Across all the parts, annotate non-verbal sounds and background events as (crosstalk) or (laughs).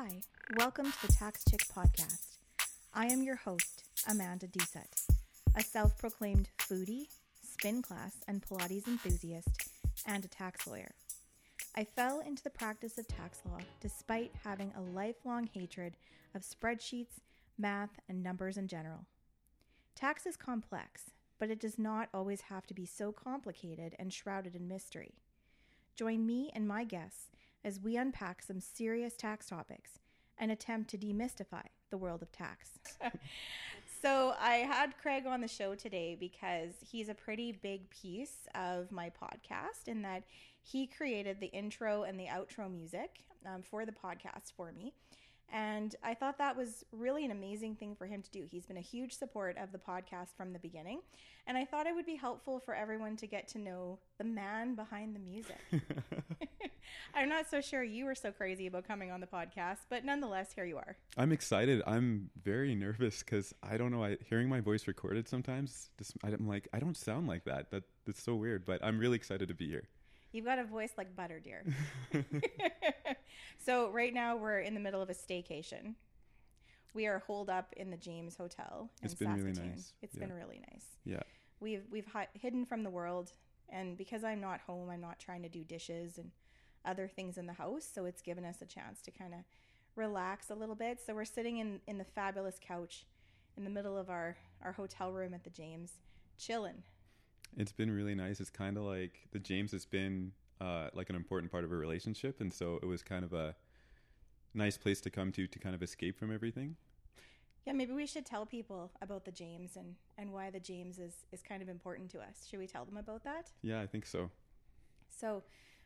Hi, welcome to the Tax Chick podcast. I am your host, Amanda Doucette, a self proclaimed foodie, spin class, and Pilates enthusiast, and a tax lawyer. I fell into the practice of tax law despite having a lifelong hatred of spreadsheets, math, and numbers in general. Tax is complex, but it does not always have to be so complicated and shrouded in mystery. Join me and my guests as we unpack some serious tax topics and attempt to demystify the world of tax. (laughs) so, I had Craig on the show today because he's a pretty big piece of my podcast in that he created the intro and the outro music um, for the podcast for me. And I thought that was really an amazing thing for him to do. He's been a huge support of the podcast from the beginning. And I thought it would be helpful for everyone to get to know the man behind the music. (laughs) (laughs) I'm not so sure you were so crazy about coming on the podcast, but nonetheless, here you are. I'm excited. I'm very nervous because I don't know. I, hearing my voice recorded sometimes, just, I'm like, I don't sound like that. That that's so weird. But I'm really excited to be here. You've got a voice like butter, dear. (laughs) (laughs) so right now we're in the middle of a staycation. We are holed up in the James Hotel. It's been Saskatoon. really nice. It's yeah. been really nice. Yeah. We've we've hi- hidden from the world, and because I'm not home, I'm not trying to do dishes and other things in the house. So it's given us a chance to kind of relax a little bit. So we're sitting in in the fabulous couch in the middle of our our hotel room at the James, chilling. It's been really nice. It's kind of like the James has been uh, like an important part of a relationship, and so it was kind of a nice place to come to to kind of escape from everything. Yeah, maybe we should tell people about the James and, and why the James is, is kind of important to us. Should we tell them about that? Yeah, I think so. So,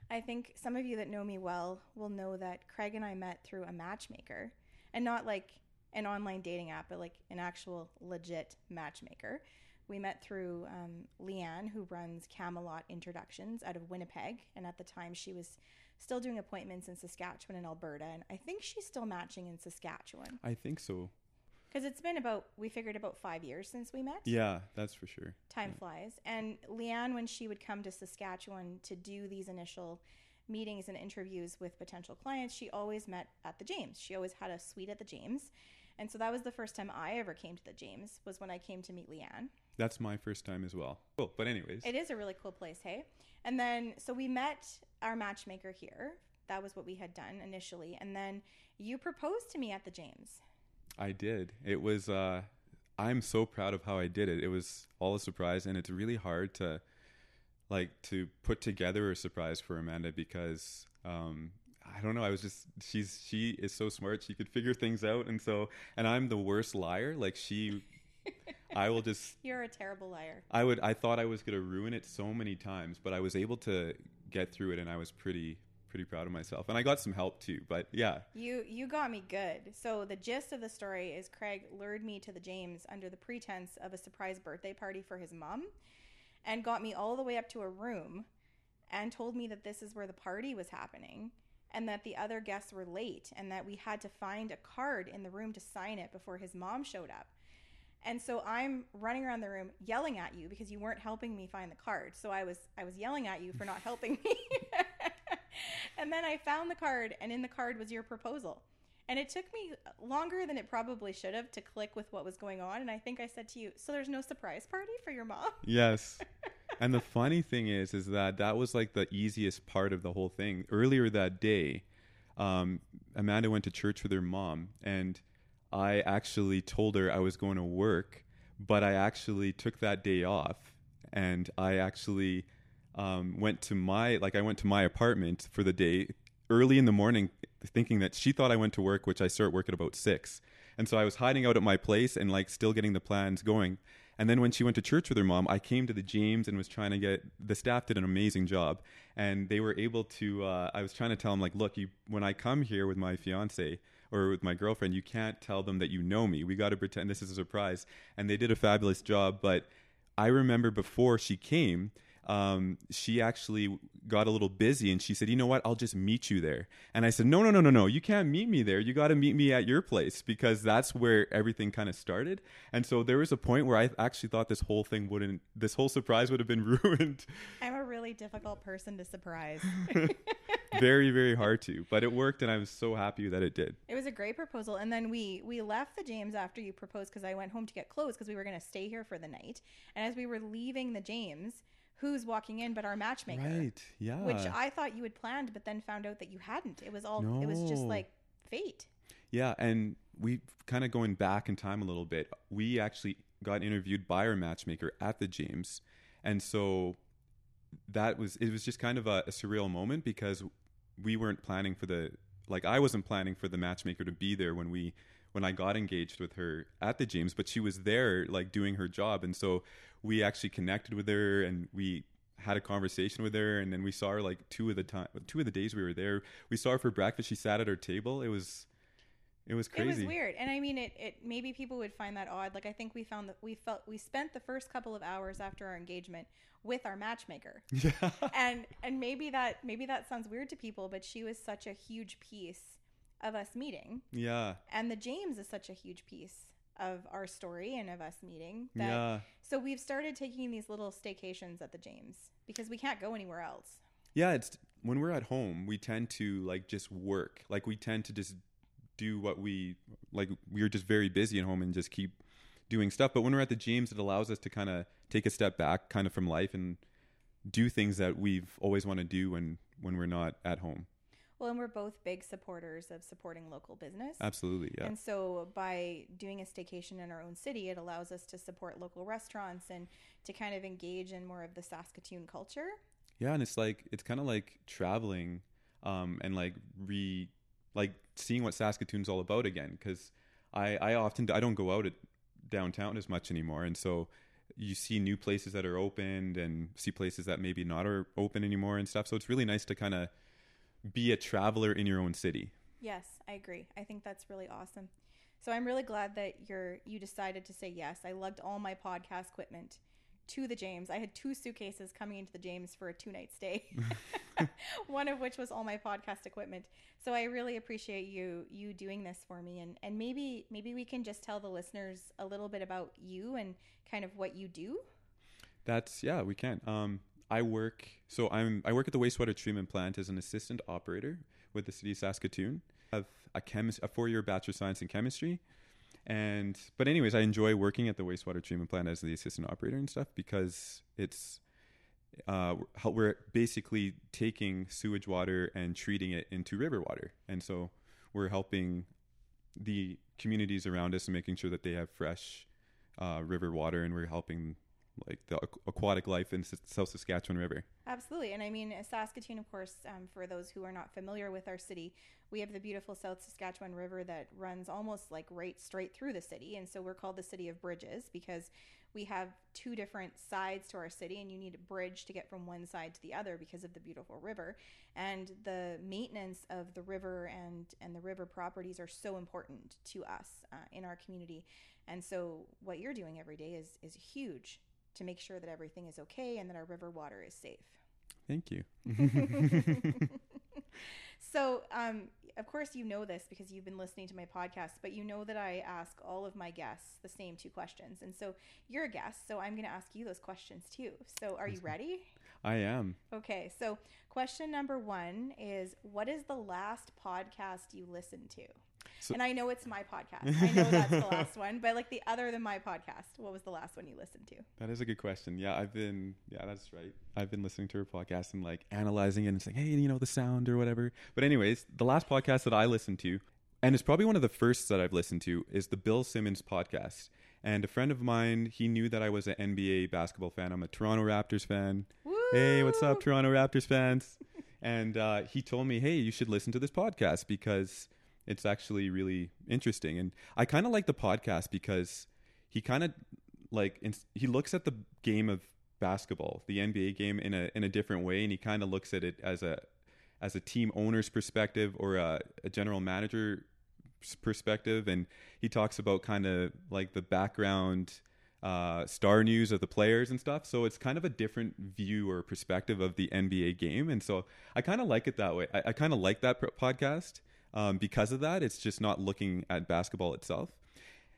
I think some of you that know me well will know that Craig and I met through a matchmaker, and not like an online dating app, but like an actual legit matchmaker. We met through um, Leanne, who runs Camelot Introductions out of Winnipeg. And at the time, she was still doing appointments in Saskatchewan and Alberta. And I think she's still matching in Saskatchewan. I think so. Because it's been about, we figured about five years since we met. Yeah, that's for sure. Time yeah. flies. And Leanne, when she would come to Saskatchewan to do these initial meetings and interviews with potential clients, she always met at the James. She always had a suite at the James. And so that was the first time I ever came to the James was when I came to meet Leanne. That's my first time as well. Cool. But anyways. It is a really cool place, hey? And then so we met our matchmaker here. That was what we had done initially. And then you proposed to me at the James. I did. It was uh I'm so proud of how I did it. It was all a surprise and it's really hard to like to put together a surprise for Amanda because um I don't know. I was just she's she is so smart. She could figure things out, and so and I'm the worst liar. Like she, I will just. (laughs) You're a terrible liar. I would. I thought I was gonna ruin it so many times, but I was able to get through it, and I was pretty pretty proud of myself. And I got some help too. But yeah, you you got me good. So the gist of the story is Craig lured me to the James under the pretense of a surprise birthday party for his mom, and got me all the way up to a room, and told me that this is where the party was happening and that the other guests were late and that we had to find a card in the room to sign it before his mom showed up. And so I'm running around the room yelling at you because you weren't helping me find the card. So I was I was yelling at you for not helping me. (laughs) and then I found the card and in the card was your proposal. And it took me longer than it probably should have to click with what was going on. And I think I said to you, "So there's no surprise party for your mom?" (laughs) Yes. and the funny thing is, is that that was like the easiest part of the whole thing. Earlier that day, um, Amanda went to church with her mom, and I actually told her I was going to work, but I actually took that day off, and I actually um, went to my like I went to my apartment for the day early in the morning, thinking that she thought I went to work, which I start work at about six, and so I was hiding out at my place and like still getting the plans going. And then when she went to church with her mom, I came to the James and was trying to get the staff did an amazing job, and they were able to. Uh, I was trying to tell them like, look, you when I come here with my fiance or with my girlfriend, you can't tell them that you know me. We got to pretend this is a surprise, and they did a fabulous job. But I remember before she came um, she actually got a little busy and she said, You know what? I'll just meet you there. And I said, No, no, no, no, no. You can't meet me there. You got to meet me at your place because that's where everything kind of started. And so there was a point where I actually thought this whole thing wouldn't, this whole surprise would have been (laughs) ruined. I'm a really really difficult person to surprise. (laughs) (laughs) very very hard to, but it worked, and I was so happy that it did. It was a great proposal, and then we we left the James after you proposed because I went home to get clothes because we were going to stay here for the night. And as we were leaving the James, who's walking in but our matchmaker? Right? Yeah. Which I thought you had planned, but then found out that you hadn't. It was all. It was just like fate. Yeah, and we kind of going back in time a little bit. We actually got interviewed by our matchmaker at the James, and so that was it was just kind of a, a surreal moment because we weren't planning for the like I wasn't planning for the matchmaker to be there when we when I got engaged with her at the James, but she was there like doing her job, and so we actually connected with her and we had a conversation with her. And then we saw her like two of the time two of the days we were there we saw her for breakfast. She sat at our table. It was it was crazy It was weird, and I mean, it, it. Maybe people would find that odd. Like I think we found that we felt we spent the first couple of hours after our engagement with our matchmaker, (laughs) yeah. And and maybe that maybe that sounds weird to people, but she was such a huge piece of us meeting, yeah. And the James is such a huge piece of our story and of us meeting. That, yeah. So we've started taking these little staycations at the James because we can't go anywhere else. yeah it's when we're at home we tend to like just work. Like we tend to just do what we like we're just very busy at home and just keep doing stuff. But when we're at the James it allows us to kind of take a step back kind of from life and do things that we've always want to do when when we're not at home Well, and we're both big supporters of supporting local business. absolutely yeah And so by doing a staycation in our own city, it allows us to support local restaurants and to kind of engage in more of the Saskatoon culture. Yeah, and it's like it's kind of like traveling, um, and like re, like seeing what Saskatoon's all about again. Because I I often I don't go out at downtown as much anymore, and so you see new places that are opened and see places that maybe not are open anymore and stuff. So it's really nice to kind of be a traveler in your own city. Yes, I agree. I think that's really awesome. So I'm really glad that you're you decided to say yes. I lugged all my podcast equipment to the James. I had two suitcases coming into the James for a two night stay. (laughs) One of which was all my podcast equipment. So I really appreciate you you doing this for me and and maybe maybe we can just tell the listeners a little bit about you and kind of what you do. That's yeah, we can. Um, I work so I'm I work at the wastewater treatment plant as an assistant operator with the city of Saskatoon. I have a chemist a four year bachelor of science in chemistry, and but anyways, I enjoy working at the wastewater treatment plant as the assistant operator and stuff because it's uh, we're basically taking sewage water and treating it into river water, and so we're helping the communities around us and making sure that they have fresh uh, river water, and we're helping like the aquatic life in South Saskatchewan River. Absolutely. And I mean, Saskatoon, of course, um, for those who are not familiar with our city, we have the beautiful South Saskatchewan River that runs almost like right straight through the city. And so we're called the City of Bridges because we have two different sides to our city, and you need a bridge to get from one side to the other because of the beautiful river. And the maintenance of the river and, and the river properties are so important to us uh, in our community. And so what you're doing every day is, is huge to make sure that everything is okay and that our river water is safe. Thank you. (laughs) so, um, of course, you know this because you've been listening to my podcast, but you know that I ask all of my guests the same two questions. And so you're a guest, so I'm going to ask you those questions too. So, are you ready? I am. Okay, so question number one is What is the last podcast you listened to? So- and I know it's my podcast. I know that's the last (laughs) one, but like the other than my podcast, what was the last one you listened to? That is a good question. Yeah, I've been. Yeah, that's right. I've been listening to her podcast and like analyzing it and saying, hey, you know, the sound or whatever. But anyways, the last podcast that I listened to, and it's probably one of the first that I've listened to, is the Bill Simmons podcast. And a friend of mine, he knew that I was an NBA basketball fan. I'm a Toronto Raptors fan. Hey, what's up, Toronto Raptors fans? and uh, he told me, hey, you should listen to this podcast because it's actually really interesting. And I kind of like the podcast because he kind of like he looks at the game of basketball, the NBA game, in a in a different way, and he kind of looks at it as a as a team owner's perspective or a, a general manager perspective. And he talks about kind of like the background uh, star news of the players and stuff. So it's kind of a different view or perspective of the nba game. And so i kind of like it that way. I, I kind of like that podcast um, because of that it's just not looking at basketball itself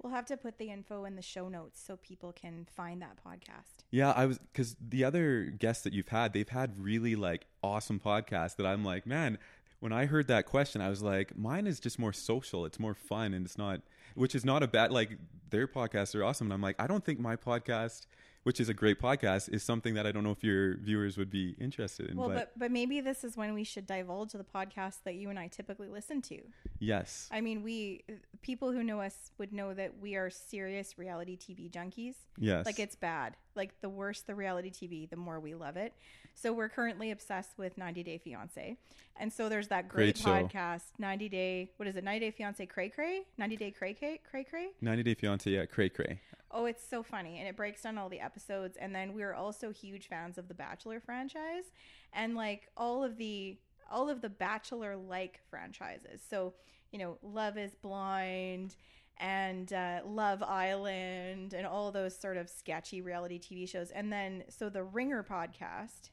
We'll have to put the info in the show notes so people can find that podcast. Yeah, I was because the other guests that you've had, they've had really like awesome podcasts that I'm like, man. When I heard that question, I was like, mine is just more social. It's more fun, and it's not, which is not a bad. Like their podcasts are awesome, and I'm like, I don't think my podcast which is a great podcast, is something that I don't know if your viewers would be interested in. Well, but, but, but maybe this is when we should divulge the podcast that you and I typically listen to. Yes. I mean, we people who know us would know that we are serious reality TV junkies. Yes. Like it's bad. Like the worse the reality TV, the more we love it. So we're currently obsessed with 90 Day Fiance. And so there's that great, great podcast, 90 Day, what is it? 90 Day Fiance Cray Cray? 90 Day Cray Cray? Cray Cray? 90 Day Fiance, yeah, Cray Cray. Oh, it's so funny. And it breaks down all the episodes. And then we're also huge fans of the Bachelor franchise and like all of the all of the Bachelor like franchises. So, you know, Love is Blind and uh, Love Island and all those sort of sketchy reality TV shows. And then so the Ringer podcast.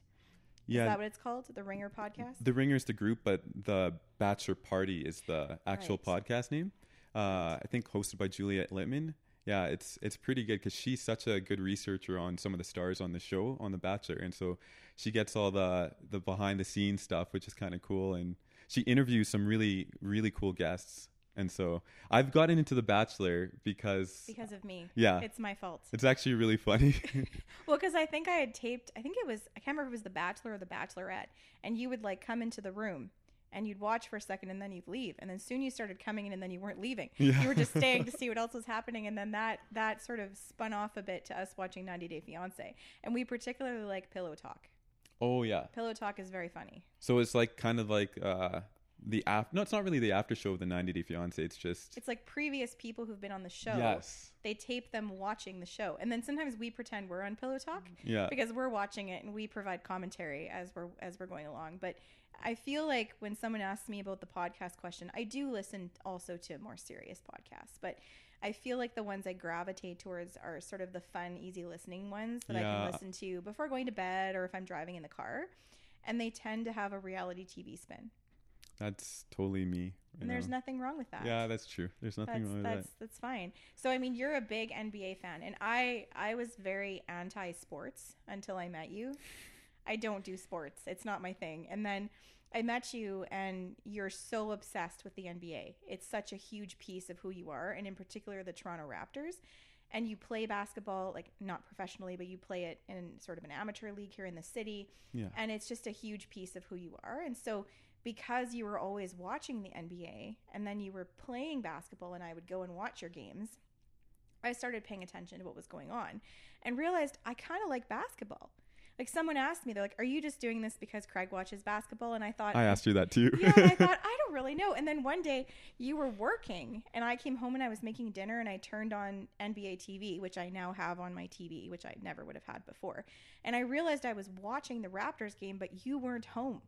Yeah. Is that what it's called? The Ringer podcast? The Ringer is the group, but the Bachelor Party is the actual right. podcast name. Uh, I think hosted by Juliet Litman. yeah, it's it's pretty good because she's such a good researcher on some of the stars on the show on The Bachelor, and so she gets all the the behind the scenes stuff, which is kind of cool. And she interviews some really really cool guests. And so I've gotten into The Bachelor because because of me. Yeah, it's my fault. It's actually really funny. (laughs) well, because I think I had taped. I think it was I can't remember if it was The Bachelor or The Bachelorette, and you would like come into the room and you'd watch for a second and then you'd leave and then soon you started coming in and then you weren't leaving yeah. you were just staying to (laughs) see what else was happening and then that that sort of spun off a bit to us watching 90 day fiance and we particularly like pillow talk oh yeah pillow talk is very funny so it's like kind of like uh the after no it's not really the after show of the 90 day fiance it's just it's like previous people who've been on the show yes they tape them watching the show and then sometimes we pretend we're on pillow talk yeah because we're watching it and we provide commentary as we're as we're going along but I feel like when someone asks me about the podcast question, I do listen also to more serious podcasts, but I feel like the ones I gravitate towards are sort of the fun, easy listening ones that yeah. I can listen to before going to bed or if I'm driving in the car. And they tend to have a reality TV spin. That's totally me. And there's nothing wrong with that. Yeah, that's true. There's nothing that's, wrong with that's, that. That's fine. So I mean, you're a big NBA fan, and I I was very anti-sports until I met you. I don't do sports. It's not my thing. And then I met you and you're so obsessed with the NBA. It's such a huge piece of who you are, and in particular the Toronto Raptors. And you play basketball, like not professionally, but you play it in sort of an amateur league here in the city. Yeah. And it's just a huge piece of who you are. And so, because you were always watching the NBA and then you were playing basketball, and I would go and watch your games, I started paying attention to what was going on and realized I kind of like basketball like someone asked me, they're like, "Are you just doing this because Craig watches basketball?" And I thought, I asked you that too. yeah, I thought (laughs) I don't really know. And then one day you were working, and I came home and I was making dinner, and I turned on NBA TV, which I now have on my TV, which I never would have had before. And I realized I was watching the Raptors game, but you weren't home.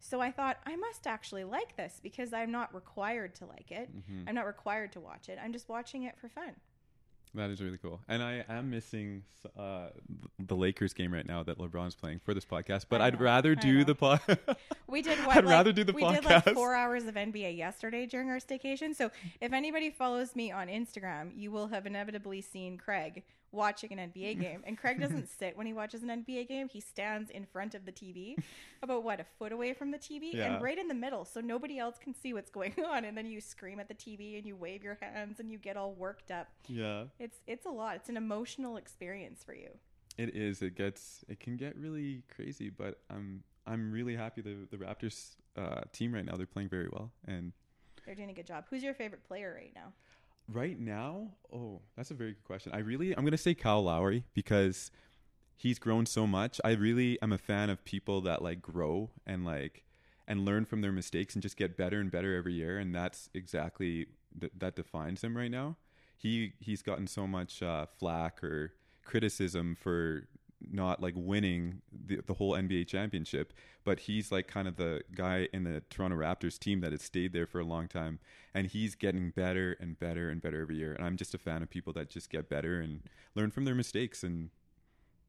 So I thought I must actually like this because I'm not required to like it. Mm-hmm. I'm not required to watch it. I'm just watching it for fun. That is really cool, and I am missing uh, the Lakers game right now that LeBron's playing for this podcast. But I'd rather do the pod. (laughs) we did. What, I'd like, rather do the we podcast. We did like four hours of NBA yesterday during our staycation. So if anybody follows me on Instagram, you will have inevitably seen Craig watching an NBA (laughs) game. And Craig doesn't sit when he watches an NBA game. He stands in front of the TV, (laughs) about what, a foot away from the TV, yeah. and right in the middle. So nobody else can see what's going (laughs) on. And then you scream at the TV and you wave your hands and you get all worked up. Yeah. It's it's a lot. It's an emotional experience for you. It is. It gets it can get really crazy, but I'm I'm really happy the the Raptors uh, team right now. They're playing very well and they're doing a good job. Who's your favorite player right now? Right now, oh, that's a very good question. I really, I'm going to say Kyle Lowry because he's grown so much. I really am a fan of people that like grow and like and learn from their mistakes and just get better and better every year. And that's exactly th- that defines him right now. He he's gotten so much uh, flack or criticism for not like winning the, the whole NBA championship, but he's like kind of the guy in the Toronto Raptors team that has stayed there for a long time, and he's getting better and better and better every year. And I'm just a fan of people that just get better and learn from their mistakes. And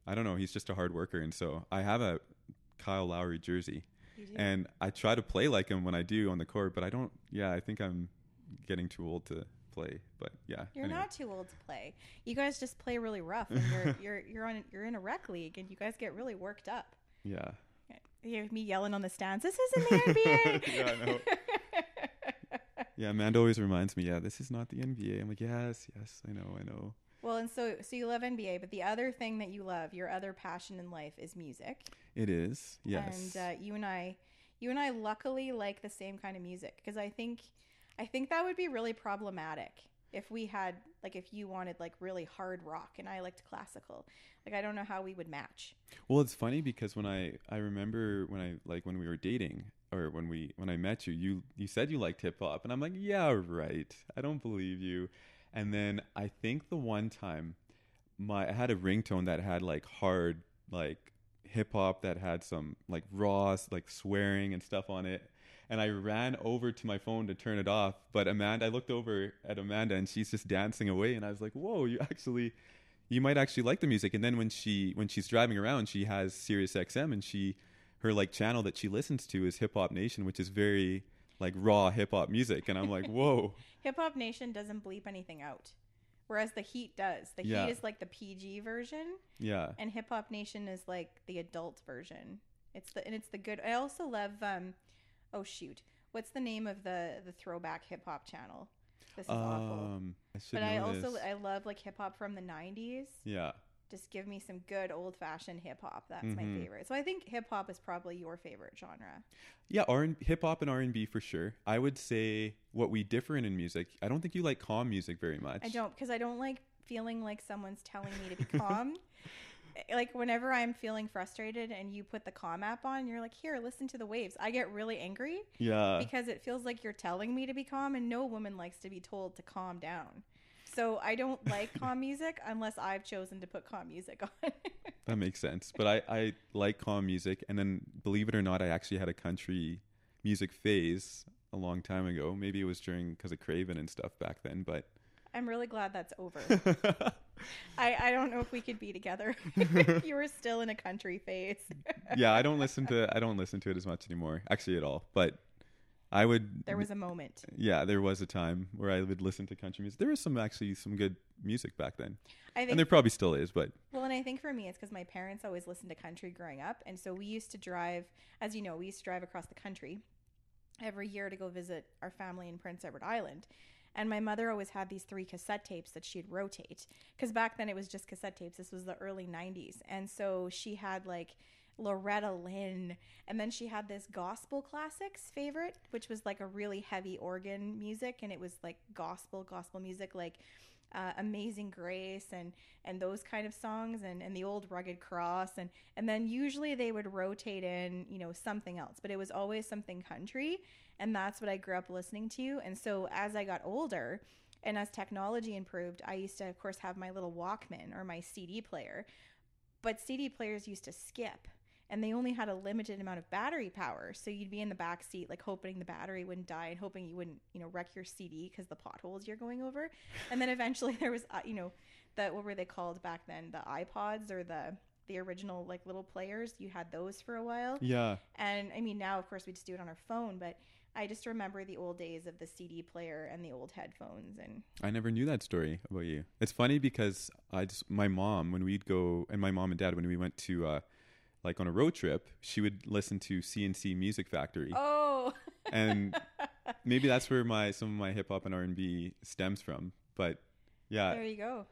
I don't know, he's just a hard worker, and so I have a Kyle Lowry jersey, and I try to play like him when I do on the court, but I don't. Yeah, I think I'm getting too old to play. But yeah, You're anyway. not too old to play. You guys just play really rough, and you're (laughs) you're you're on you're in a rec league, and you guys get really worked up. Yeah. You hear me yelling on the stands. This isn't the NBA. (laughs) Yeah, I know. Yeah, Amanda always reminds me, yeah, this is not the NBA. I'm like, yes, yes, I know, I know. well, and so so you love NBA, but the other thing that you love, your other passion in life, is music. It is, yes. And uh, you and I, you and I, luckily like the same kind of music because I think, I think that would be really problematic if we had like if you wanted like really hard rock and I liked classical. Like I don't know how we would match. Well, it's funny because when I I remember when I like when we were dating or when we when I met you, you you said you liked hip hop, and I'm like, yeah, right. I don't believe you. And then I think the one time my I had a ringtone that had like hard like hip hop that had some like raw like swearing and stuff on it. And I ran over to my phone to turn it off, but Amanda, I looked over at Amanda and she's just dancing away, and I was like, "Whoa, you actually you might actually like the music. And then when she when she's driving around, she has Sirius XM, and she her like channel that she listens to is Hip Hop Nation, which is very like raw hip hop music. And I'm like, (laughs) whoa, Hip Hop Nation doesn't bleep anything out, whereas the Heat does. The Yeah. Heat is like the PG version, yeah, and Hip Hop Nation is like the adult version. It's the and it's the good. I also love. um Oh shoot, what's the name of the the throwback hip hop channel? This is awful. um, I should But I also this. I love like hip hop from the '90s. yeah, Just give me some good old fashioned hip hop. That's my Mhm. favorite. So I think hip hop is probably your favorite genre. yeah, R hip hop and R and B for sure. I would say what we differ in in music. I don't think you like calm music very much. I don't because I don't like feeling like someone's telling me to be calm. (laughs) Eh, like whenever I'm feeling frustrated and you put the calm app on, you're like, "Here, listen to the waves." I get really angry Yeah, because it feels like you're telling me to be calm, and no woman likes to be told to calm down. So I don't (laughs) like calm music unless I've chosen to put calm music (laughs) on. that makes sense. But I I like calm music, and then believe it or not, I actually had a country music phase a long time ago. Maybe it was during because of Craven and stuff back then, but. I'm really glad that's over. (laughs) I, I don't know if we could be together. if (laughs) you were still in a country phase. yeah, I don't listen to I don't listen to it as much anymore, actually at all. But I would. There was a moment. Yeah, there was a time where I would listen to country music. There was some actually some good music back then, I think and there probably still is. But Well, and I think for me, it's because my parents always listened to country growing up. And so we used to drive, as you know, we used to drive across the country every year to go visit our family in Prince Edward Island. And my mother always had these three cassette tapes that she'd rotate. Because back then it was just cassette tapes. This was the early 90s. And so she had like Loretta Lynn. And then she had this gospel classics favorite, which was like a really heavy organ music. And it was like gospel, gospel music, like uh, Amazing Grace and and those kind of songs and, and the old Rugged Cross. And and then usually they would rotate in you know something else but it was always something country. And that's what I grew up listening to. And so as I got older and as technology improved I used to of course have my little Walkman or my CD player. But CD players used to skip and they only had a limited amount of battery power. So you'd be in the back seat like hoping the battery wouldn't die and hoping you wouldn't you know wreck your cd because the potholes you're going over. And then eventually (laughs) there was uh, you know the what were they called back then? The ipods or the the original like little players. You had those for a while. Yeah, and i mean now of course we just do it on our phone but i just remember the old days of the cd player and the old headphones and I never knew that story about you. It's funny because I just my mom when we'd go and my mom and dad when we went to uh, like on a road trip, she would listen to C+C Music Factory, oh. And (laughs) maybe that's where my some of my hip hop and R and B stems from. But yeah, there you go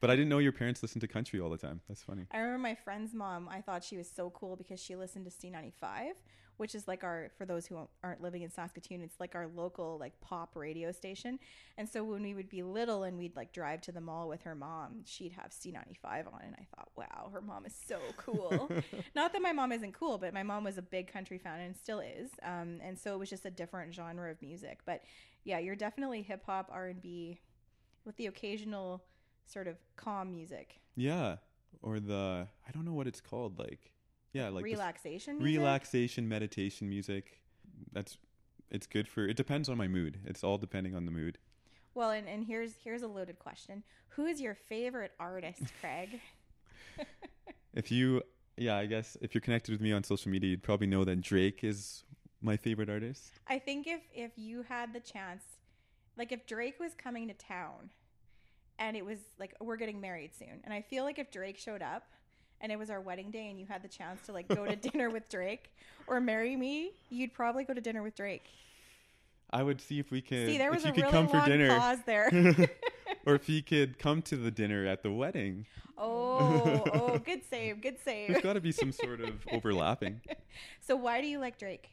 but I didn't know your parents listened to country all the time. That's funny. I remember my friend's mom. I thought she was so cool because she listened to C95, which is like our for those who aren't living in Saskatoon, it's like our local like pop radio station. And so when we would be little and we'd like drive to the mall with her mom, she'd have C95 on, and I thought, wow, her mom is so cool. (laughs) Not that my mom isn't cool, but my mom was a big country fan and still is. Um, and so it was just a different genre of music. But yeah, you're definitely hip hop, R and B, with the occasional sort of calm music. Yeah, or the I don't know what it's called. Like yeah, like relaxation music? relaxation meditation music. That's it's good for. It depends on my mood. It's all depending on the mood. well and, and here's here's a loaded question who is your favorite artist craig (laughs) If you, yeah, I guess if you're connected with me on social media, you'd probably know that Drake is my favorite artist. i think if if you had the chance like if Drake was coming to town and it was like we're getting married soon and I feel like if Drake showed up and it was our wedding day and you had the chance to like go to (laughs) dinner with Drake or marry me, you'd probably go to dinner with Drake. I would see if we could. See, there was if you a could really come long for dinner, pause there. (laughs) (laughs) or if he could come to the dinner at the wedding. oh, oh, good save, good save there's got to be some sort of overlapping. So why do you like Drake?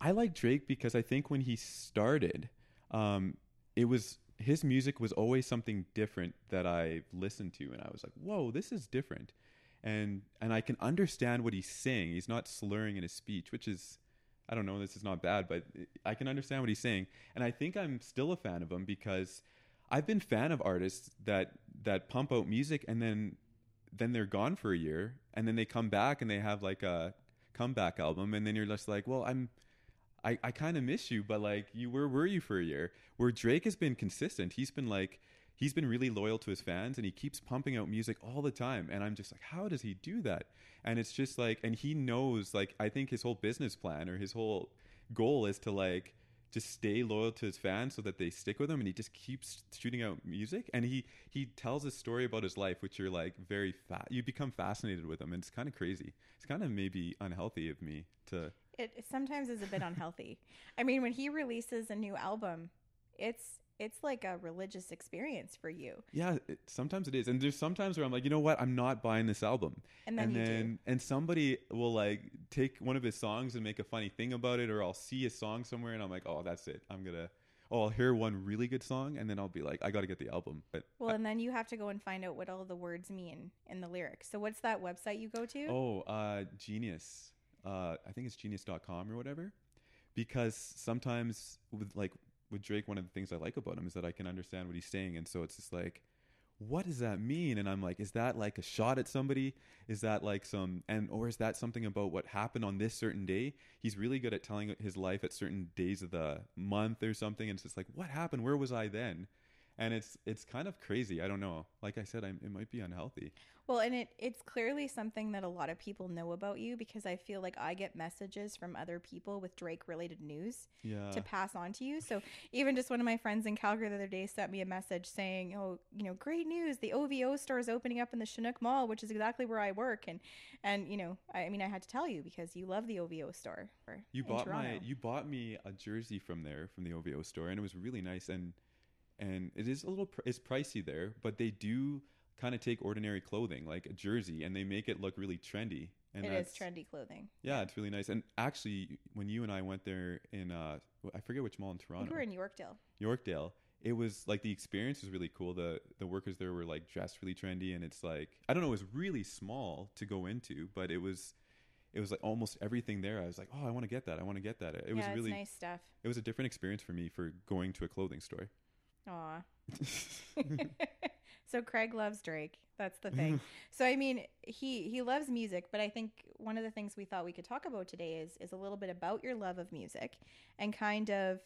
I like Drake because I think when he started, um, it was his music was always something different that I listened to, and I was like, "Whoa, this is different," and and I can understand what he's saying. He's not slurring in his speech, which is, I don't know, this is not bad, but I can understand what he's saying, and I think I'm still a fan of him because I've been fan of artists that that pump out music and then then they're gone for a year and then they come back and they have like a comeback album and then you're just like well i'm i, I kind of miss you but like you where were you for a year? Where drake has been consistent he's been like he's been really loyal to his fans and he keeps pumping out music all the time and i'm just like how does he do that? And it's just like and he knows like i think his whole business plan or his whole goal is to like just stay loyal to his fans so that they stick with him and he just keeps shooting out music and he he tells a story about his life which you're like very fat you become fascinated with him and it's kind of crazy. It's kind of maybe unhealthy of me to It, sometimes is a bit unhealthy. I mean, when he releases a new album, it's it's like a religious experience for you. yeah it, sometimes it is and there's sometimes where i'm like you know what i'm not buying this album And then and you then and somebody will like take one of his songs and make a funny thing about it or i'll see a song somewhere and i'm like oh that's it i'm gonna oh i'll hear one really good song and then i'll be like i gotta get the album but Well, and then you have to go and find out what all the words mean in the lyrics. So what's that website you go to? Oh, uh, Genius. Uh, I think it's genius.com or whatever. Because sometimes with like with Drake, one of the things I like about him is that I can understand what he's saying, and so it's just like, what does that mean? And I'm like, is that like a shot at somebody? Is that like some and or is that something about what happened on this certain day? He's really good at telling his life at certain days of the month or something, and it's just like, what happened? Where was I then? And it's it's kind of crazy. I don't know. Like I said, I'm, it might be unhealthy. Well, and it it's clearly something that a lot of people know about you because I feel like I get messages from other people with Drake related news Yeah. to pass on to you. So even just one of my friends in Calgary the other day sent me a message saying, "Oh, you know, great news! The OVO store is opening up in the Chinook Mall, which is exactly where I work." And and you know, I, I mean, I had to tell you because you love the OVO store. You bought Toronto. my you bought me a jersey from there from the OVO store and it was really nice and and it is a little pr- it's pricey there but they do kind of take ordinary clothing like a jersey and they make it look really trendy and It is trendy clothing. yeah it's really nice and actually when you and I went there in uh I forget which mall in Toronto we were in Yorkdale. Yorkdale it was like the experience was really cool the the workers there were like dressed really trendy and it's like I don't know it was really small to go into but it was it was like almost everything there I was like oh I want to get that I want to get that it yeah, was it's really nice stuff. it was a different experience for me for going to a clothing store. Aw. (laughs) (laughs) so Craig loves Drake. That's the thing. Mm-hmm. so I mean, he he loves music, but I think one of the things we thought we could talk about today is is a little bit about your love of music and kind of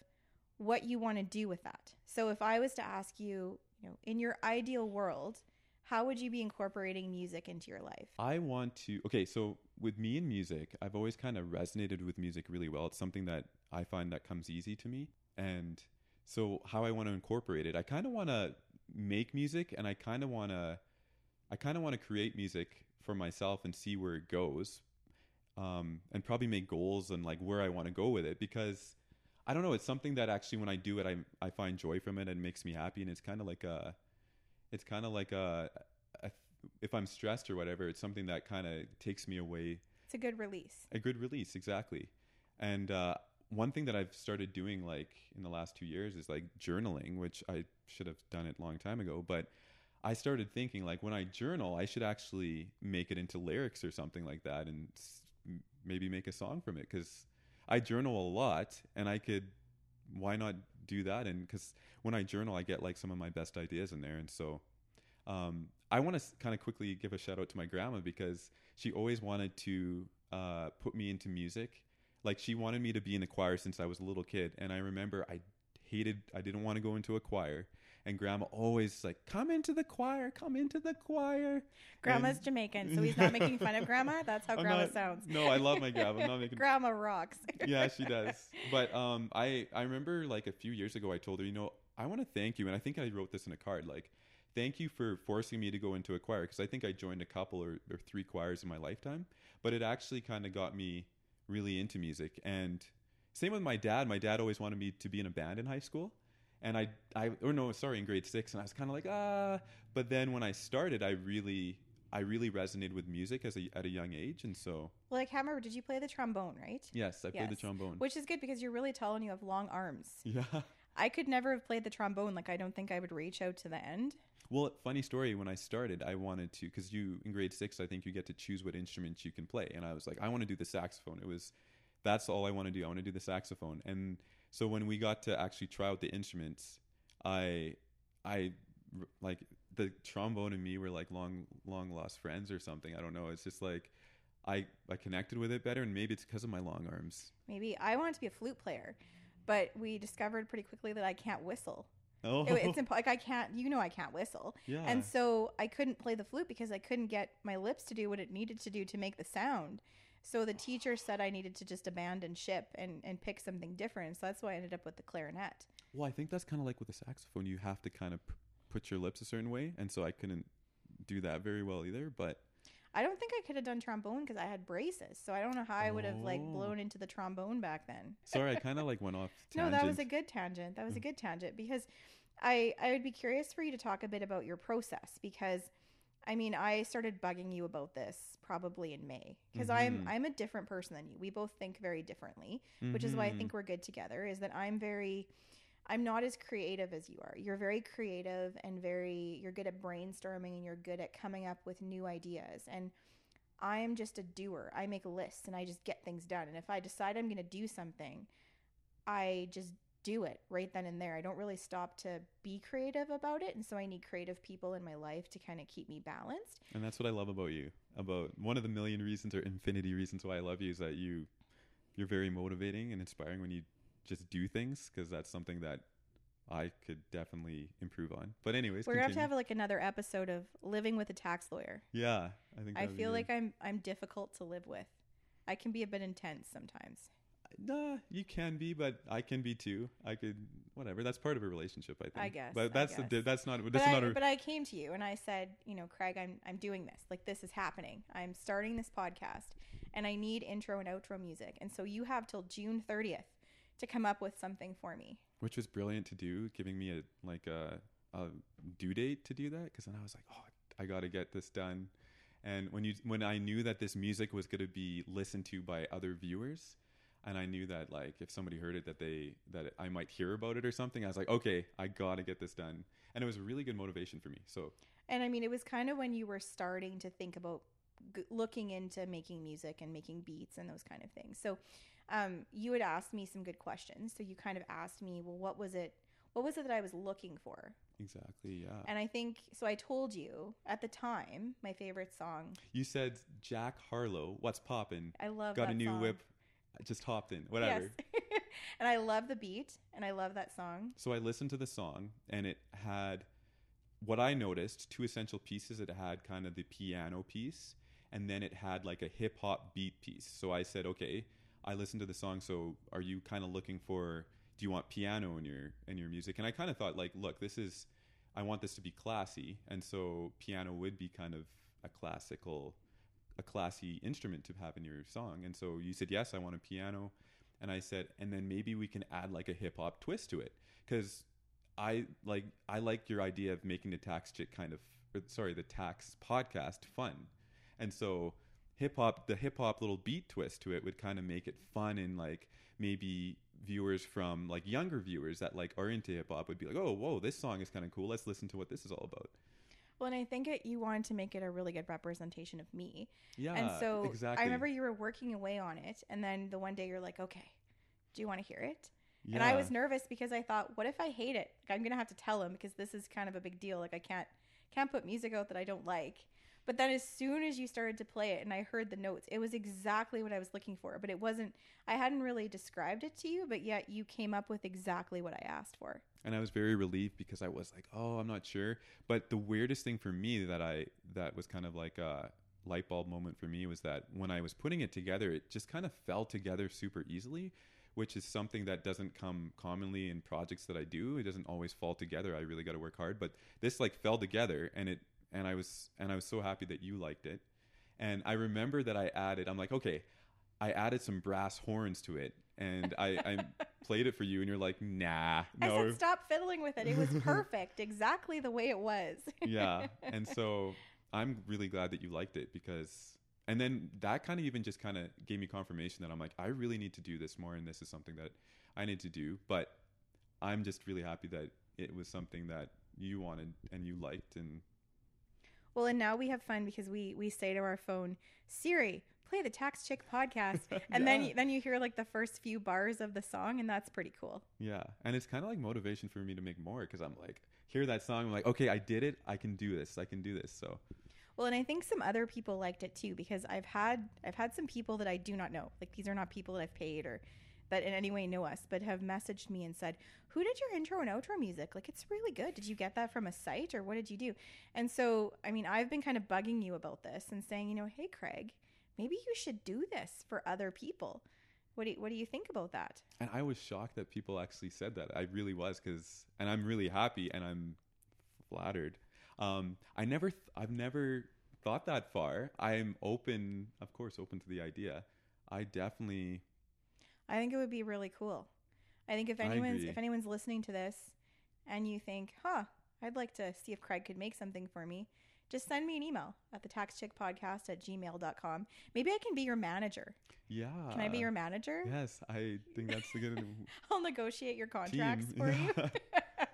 what you want to do with that. So if I was to ask you, you know, in your ideal world, how would you be incorporating music into your life? I want to. Okay, so with me and music, I've always kind of resonated with music really well. It's something that I find that comes easy to me, and so how I want to incorporate it, I kind of want to make music, and I kind of want to, I kind of want to create music for myself and see where it goes, um, and probably make goals and like where I want to go with it because. I don't know. It's something that actually, when I do it, I I find joy from it and it makes me happy. And it's kind of like a, it's kind of like a, a, if I'm stressed or whatever, it's something that kind of takes me away. It's a good release. A good release, exactly. And uh, one thing that I've started doing, like in the last two years, is like journaling, which I should have done it a long time ago. But I started thinking, like, when I journal, I should actually make it into lyrics or something like that, and maybe make a song from it because I journal a lot, and I could. Why not do that? And because when I journal, I get like some of my best ideas in there, and so um, I want to kind of quickly give a shout out to my grandma because she always wanted to uh, put me into music. Like she wanted me to be in the choir since I was a little kid, and I remember I hated, I didn't want to go into a choir, and grandma always like, "Come into the choir, come into the choir." Grandma's And- Jamaican, so (laughs) he's not making fun of grandma. That's how I'm grandma not- sounds. No, I love my grandma. I'm not (laughs) making grandma rocks. (laughs) yeah, she does. But um, I I remember like a few years ago, I told her, you know, I want to thank you, and I think I wrote this in a card. Like, thank you for forcing me to go into a choir because I think I joined a couple or, or three choirs in my lifetime, but it actually kind of got me really into music. And same with my dad. My dad always wanted me to be in a band in high school. And I, I, or no, sorry, in grade six. And I was kind of like, ah. But then when I started, I really, I really resonated with music as a, at a young age. And so, Well, can't remember. Did you play the trombone, right? yes, I played the trombone. Which is good because you're really tall and you have long arms. (laughs) yeah. I could never have played the trombone. Like, I don't think I would reach out to the end. Well, funny story. When I started, I wanted to because you in grade six, I think you get to choose what instrument you can play, and I was like, I want to do the saxophone. It was that's all I want to do. I want to do the saxophone. And so when we got to actually try out the instruments, I I like the trombone and me were like long long lost friends or something. I don't know. It's just like I I connected with it better, and maybe it's because of my long arms. Maybe I wanted to be a flute player, but we discovered pretty quickly that I can't whistle. Oh, It- it's (laughs) imp- like I can't, you know, I can't whistle. yeah. And so I couldn't play the flute because I couldn't get my lips to do what it needed to do to make the sound. So the teacher said I needed to just abandon ship and, and pick something different. So that's why I ended up with the clarinet. Well, I think that's kind of like with the saxophone. You have to kind of p- put your lips a certain way, and so I couldn't do that very well either. But I don't think I could have done trombone because I had braces. So I don't know how I would have like Oh. blown into the trombone back then. (laughs) sorry, I kind of like went off. (laughs) No, that was a good tangent. That was a Mm. good tangent because I I would be curious for you to talk a bit about your process because I mean I started bugging you about this probably in May because I'm Mhm. I'm a different person than you. We both think very differently, which is why I Mhm. think we're good together. Is that I'm very I'm not as creative as you are. You're very creative and very you're good at brainstorming and you're good at coming up with new ideas and I'm just a doer. I make lists and I just get things done. And if I decide I'm going to do something, I just do it right then and there. I don't really stop to be creative about it. And so I need creative people in my life to kind of keep me balanced. and that's what I love about you. About one of the million reasons or infinity reasons why I love you is that you you're very motivating and inspiring when you just do things because that's something that I could definitely improve on. But anyways, We're going to have to have like another episode of living with a tax lawyer. yeah, I think I feel like I'm I'm difficult to live with. I can be a bit intense sometimes. Nah, you can be, but I can be too. I could, whatever. That's part of a relationship, I think. I guess, But that's the guess. di- that's not. But That's I, not a. but I came to you and I said, you know, Craig, I'm I'm doing this. Like this is happening. I'm starting this podcast and I need intro and outro music. And so you have till June 30th to come up with something for me. which was brilliant to do, giving me a like a, a due date to do that. Because then I was like, oh, I got to get this done. And when you when I knew that this music was going to be listened to by other viewers, and I knew that like if somebody heard it that they that I might hear about it or something, I was like, okay, I got to get this done. And it was a really good motivation for me. So And I mean, it was kind of when you were starting to think about g- looking into making music and making beats and those kind of things. So, um, you had asked me some good questions. So you kind of asked me, well, what was it? What was it that I was looking for? exactly, yeah. And I think so. I told you at the time my favorite song. you said Jack Harlow, what's poppin'? I love Got a new song. whip. I just hopped in. Whatever. Yes. (laughs) and I love the beat and I love that song. So I listened to the song and it had what I noticed two essential pieces. It had kind of the piano piece and then it had like a hip hop beat piece. So I said, okay, I listened to the song. So are you kind of looking for, do you want piano in your, in your music? And I kind of thought like, look, this is, I want this to be classy. And so piano would be kind of a classical, a classy instrument to have in your song. And so you said, yes, I want a piano. And I said, and then maybe we can add like a hip hop twist to it. Cause I like, I like your idea of making the tax chick kind of, or, sorry, the tax podcast fun. And so hip hop, the hip hop little beat twist to it would kind of make it fun and like maybe viewers from like younger viewers that like are into hip hop would be like, oh, whoa, this song is kind of cool. Let's listen to what this is all about. Well, and I think it, you wanted to make it a really good representation of me. Yeah, and so exactly. I remember you were working away on it. And then the one day you're like, okay, do you want to hear it? And I was nervous because I thought, what if I hate it? Like, I'm gonna have to tell him because this is kind of a big deal. Like I can't can't put music out that I don't like. But then as soon as you started to play it and I heard the notes, it was exactly what I was looking for. But it wasn't I hadn't really described it to you, but yet you came up with exactly what I asked for. and I was very relieved because I was like, "Oh, I'm not sure." But the weirdest thing for me that I that was kind of like a light bulb moment for me was that when I was putting it together, it just kind of fell together super easily. which is something that doesn't come commonly in projects that I do. It doesn't always fall together. I really got to work hard, but this like fell together and it and I was and I was so happy that you liked it. And I remember that I added I'm like, "Okay, I added some brass horns to it and I, I (laughs) played it for you and you're like, "Nah, no. I said stop fiddling with it. It was perfect, exactly the way it was. (laughs) yeah. And so (laughs) I'm really glad that you liked it because and then that kind of even just kind of gave me confirmation that I'm like, I really need to do this more and this is something that I need to do. But I'm just really happy that it was something that you wanted and you liked and Well, and now we have fun because we we say to our phone, Siri, play the Tax Chick podcast, (laughs) and then Yeah. you, then you hear like the first few bars of the song, and that's pretty cool. yeah. And it's kind of like motivation for me to make more because I'm like, hear that song, I'm like, okay, I did it. I can do this. I can do this. So Well, and I think some other people liked it too because I've had I've had some people that I do not know. Like these are not people that I've paid or that in any way know us, but have messaged me and said, "Who did your intro and outro music? Like it's really good. Did you get that from a site or what did you do?" And so, I mean, I've been kind of bugging you about this and saying, you know, "Hey Craig, maybe you should do this for other people." What do you, what do you think about that? And I was shocked that people actually said that. I really was because, and I'm really happy and I'm flattered. Um, I never, th- I've never thought that far. I'm open, of course, open to the idea. I definitely, I think it would be really cool. I think if I anyone's agree. if anyone's listening to this and you think, huh, I'd like to see if Craig could make something for me, just send me an email at the taxchickpodcast at gmail.com. Maybe I can be your manager. yeah. Can I be your manager? Yes, I think that's the good (laughs) I'll negotiate your contracts team. for you. (laughs)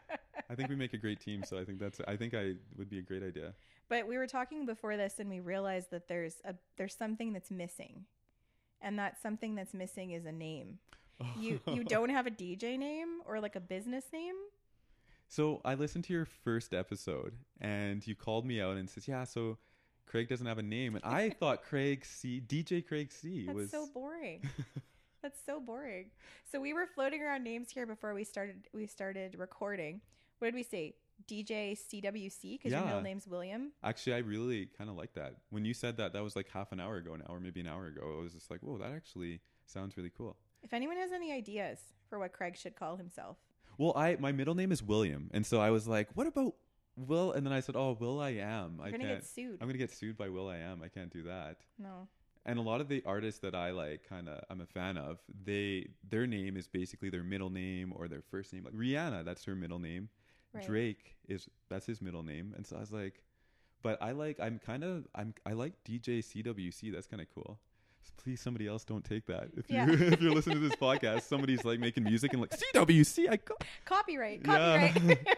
(laughs) I think we make a great team, so I think that's, I think I would be a great idea. But we were talking before this and we realized that there's a there's something that's missing. And that something that's missing is a name. (laughs) You you don't have a DJ name or like a business name? So I listened to your first episode, and you called me out and says, "Yeah, so Craig doesn't have a name," and I (laughs) thought Craig C, DJ Craig C, That's was so boring. (laughs) That's so boring. So we were floating around names here before we started we started recording. What did we say? DJ CWC because your middle Yeah. name's William. actually I really kind of like that. When you said that, that was like half an hour ago now, or maybe an hour ago. I was just like, "Whoa, that actually sounds really cool." If anyone has any ideas for what Craig should call himself, Well, I my middle name is William, and so I was like, "What about Will?" And then I said, "Oh, Will I am." you're I gonna can't. get sued. I'm gonna get sued by will.i.am. I can't do that. no. and a lot of the artists that I like kind of I'm a fan of they their name is basically their middle name or their first name like Rihanna that's her middle name Right. Drake is that's his middle name and so I was like but I like I'm kind of I'm I like DJ CWC that's kind of cool So please somebody else don't take that if Yeah. you (laughs) if you're listening to this podcast somebody's like making music and like CWC I go Copyright. Yeah. Copyright. (laughs)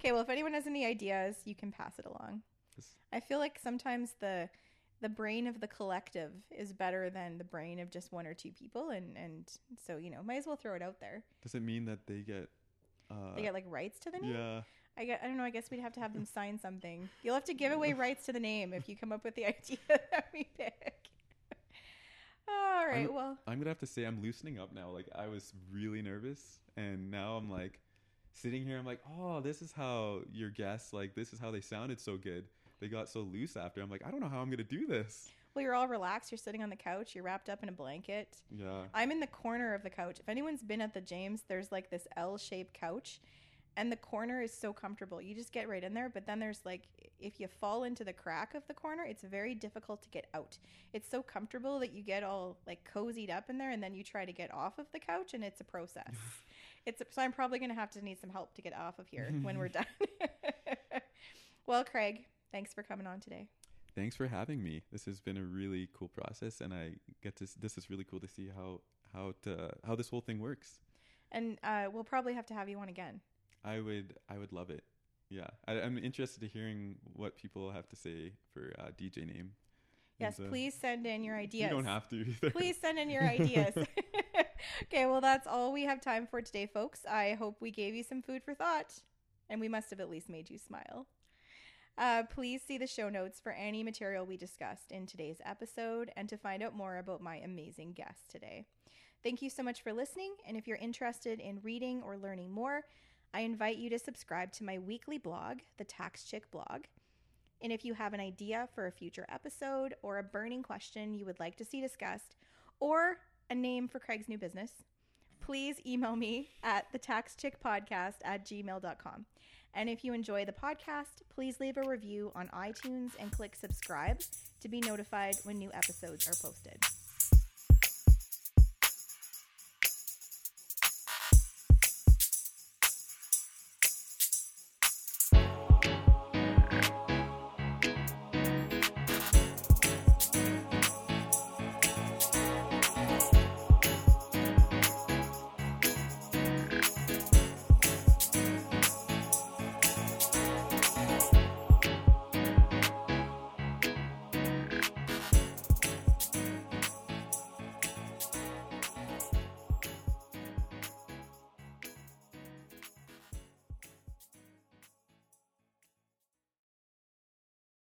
okay, well if anyone has any ideas, you can pass it along. I feel like sometimes the the brain of the collective is better than the brain of just one or two people and and so you know might as well throw it out there does it mean that they get uh they get like rights to the name yeah I, get, I don't know i guess we'd have to have them sign something you'll have to give away rights to the name if you come up with the (laughs) idea that we pick (laughs) all right I'm- well I'm gonna have to say I'm loosening up now. Like I was really nervous, and now I'm like sitting here. I'm like, oh, this is how your guests like. This is how they sounded so good. They got so loose after. I'm like, I don't know how I'm gonna do this. Well you're all relaxed you're sitting on the couch you're wrapped up in a blanket Yeah. I'm in the corner of the couch. If anyone's been at the James, there's like this L-shaped couch and the corner is so comfortable. You just get right in there, but then there's like if you fall into the crack of the corner, it's very difficult to get out. It's so comfortable that you get all like cozied up in there and then you try to get off of the couch and it's a process. (laughs) it's a, so I'm probably going to have to need some help to get off of here when we're (laughs) done. (laughs) well, Craig, thanks for coming on today. Thanks for having me. This has been a really cool process, and I get to. This is really cool to see how how to how this whole thing works. And uh, we'll probably have to have you on again. I would I would love it. Yeah, I, I'm interested to hearing what people have to say for uh, DJ name. Yes, uh, please send in your ideas. You don't have to either. (laughs) Please send in your ideas. (laughs) (laughs) okay, well, that's all we have time for today, folks. I hope we gave you some food for thought, and we must have at least made you smile. Uh, please see the show notes for any material we discussed in today's episode and to find out more about my amazing guest today. Thank you so much for listening, and if you're interested in reading or learning more, I invite you to subscribe to my weekly blog, the Tax Chick blog. And if you have an idea for a future episode or a burning question you would like to see discussed, or a name for Craig's new business, please email me at thetaxchickpodcast at gmail.com. And if you enjoy the podcast, please leave a review on iTunes and click subscribe to be notified when new episodes are posted.